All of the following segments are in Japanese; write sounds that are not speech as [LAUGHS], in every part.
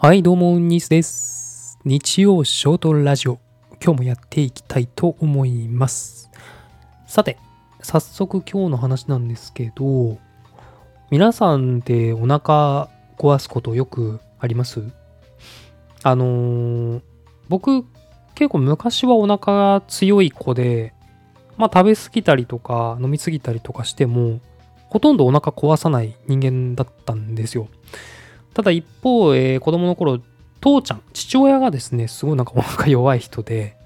はい、どうも、ニースです。日曜ショートラジオ、今日もやっていきたいと思います。さて、早速今日の話なんですけど、皆さんってお腹壊すことよくあります？あのー僕、結構昔はお腹が強い子で、まあ食べ過ぎたりとか飲み過ぎたりとかしても、ほとんどお腹壊さない人間だったんですよ。ただ一方、えー子供の頃、父ちゃん、父親がですね、すごいなんかお腹弱い人で、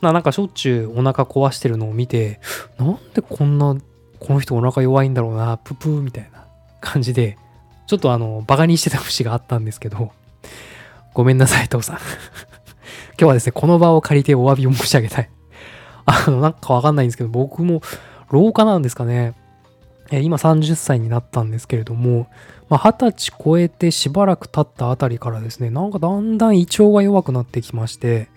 ななんかしょっちゅうお腹壊してるのを見て、なんでこんな、この人お腹弱いんだろうな、ププーみたいな感じで、ちょっとあの、バカにしてた節があったんですけど、ごめんなさい、父さん。[LAUGHS] 今日はですね、この場を借りてお詫びを申し上げたい。あの、なんかわかんないんですけど、僕も老化なんですかね。今30歳になったんですけれども、まあ、20歳超えてしばらく経ったあたりからですね、なんかだんだん胃腸が弱くなってきまして、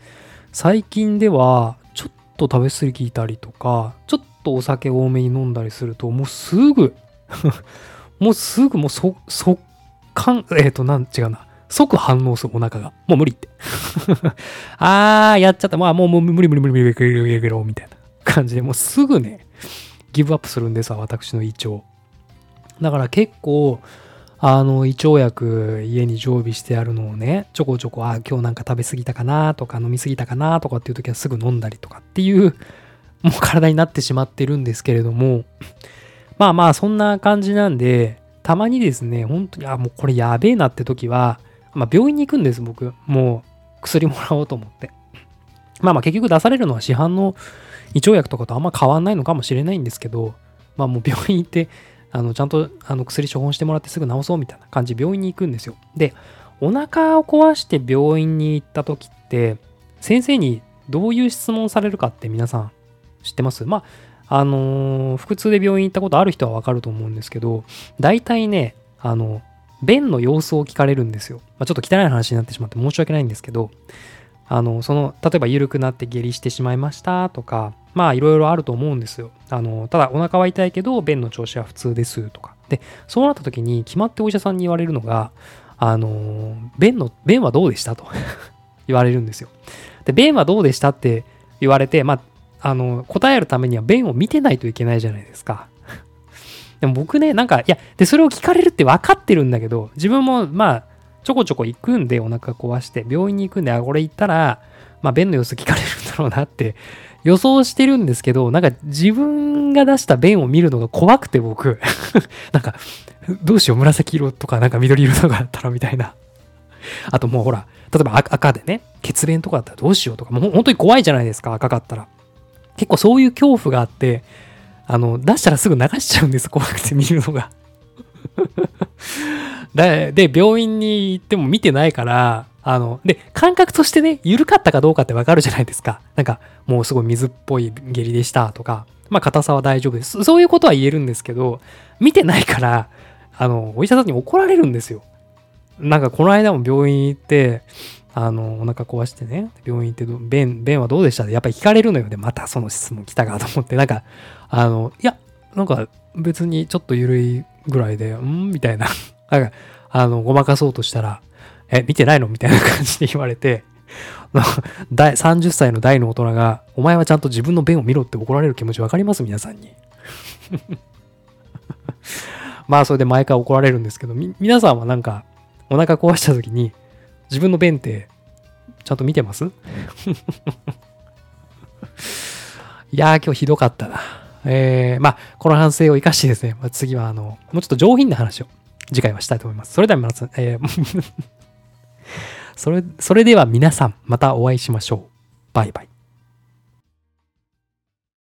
最近ではちょっと食べ過ぎたりとか、ちょっとお酒多めに飲んだりすると、もうすぐ [LAUGHS] もうすぐもうそ、速感、えっ、ー、と、なん、違うな。即反応するお腹が。もう無理って [LAUGHS] あー、やっちゃった。まあ、もう、もう無理無理無理無理無理無理無理みたいな感じで、もうすぐね、ギブアップするんですわ、私の胃腸。だから結構、あの、胃腸薬家に常備してあるのをね、ちょこちょこ、あ、今日なんか食べ過ぎたかなとか飲み過ぎたかなとかっていう時はすぐ飲んだりとかっていう、もう体になってしまってるんですけれども、まあまあそんな感じなんで、たまにですね、本当に、あ、もうこれやべえなって時は、まあ病院に行くんです、僕。もう薬もらおうと思って。まあまあ結局出されるのは市販の胃腸薬とかとあんま変わんないのかもしれないんですけど、まあもう病院行って、あのちゃんとあの薬処方してもらってすぐ治そうみたいな感じ病院に行くんですよ。で、お腹を壊して病院に行った時って、先生にどういう質問されるかって皆さん知ってます？まあ、あのー腹痛で病院行ったことある人はわかると思うんですけど、大体ね、あの、便の様子を聞かれるんですよ。まあ、ちょっと汚い話になってしまって申し訳ないんですけど、あの、その、例えば緩くなって下痢してしまいましたとか、まあいろいろあると思うんですよ。あの、ただお腹は痛いけど、便の調子は普通ですとか。で、そうなった時に決まってお医者さんに言われるのが、あの、便の、便はどうでしたと [LAUGHS] 言われるんですよ。で、便はどうでしたって言われて、まあ、あの、答えるためには便を見てないといけないじゃないですか。[LAUGHS] でも僕ね、なんか、いや、で、それを聞かれるって分かってるんだけど、自分も、まあ、ちょこちょこ行くんで、お腹壊して、病院に行くんで、あ、これ行ったら、まあ、便の様子聞かれるんだろうなって予想してるんですけど、なんか自分が出した便を見るのが怖くて僕、[LAUGHS] なんか、どうしよう、紫色とかなんか緑色とかだったらみたいな。あともうほら、例えば赤でね、血便とかだったらどうしようとか、もう本当に怖いじゃないですか、赤かったら。結構そういう恐怖があって、あの、出したらすぐ流しちゃうんです、怖くて見るのが。[LAUGHS] で病院に行っても見てないから、あの、で、感覚としてね、緩かったかどうかってわかるじゃないですか。なんか、もうすごい水っぽい下痢でしたとか、まあ、硬さは大丈夫です。そういうことは言えるんですけど、見てないから、あの、お医者さんに怒られるんですよ。なんか、この間も病院行って、あの、お腹壊してね、病院行って、便、便はどうでした？ってやっぱり聞かれるのよ。で、またその質問来たかと思って、なんか、あの、いや、なんか別にちょっと緩いぐらいで、ん？みたいな。なんか、あの、ごまかそうとしたら、え、見てないの？みたいな感じで言われて、[LAUGHS] 30歳の大の大人が、お前はちゃんと自分の便を見ろって怒られる気持ちわかります？皆さんに。[LAUGHS] まあ、それで毎回怒られるんですけど、皆さんはなんか、お腹壊した時に、自分の便って、ちゃんと見てます？[LAUGHS] いやー、今日ひどかったな。えー、まあ、この反省を生かしてですね、まあ、次は、あの、もうちょっと上品な話を次回はしたいと思います。それでは皆さん、えーそれ、それでは皆さん、またお会いしましょう。バイバイ。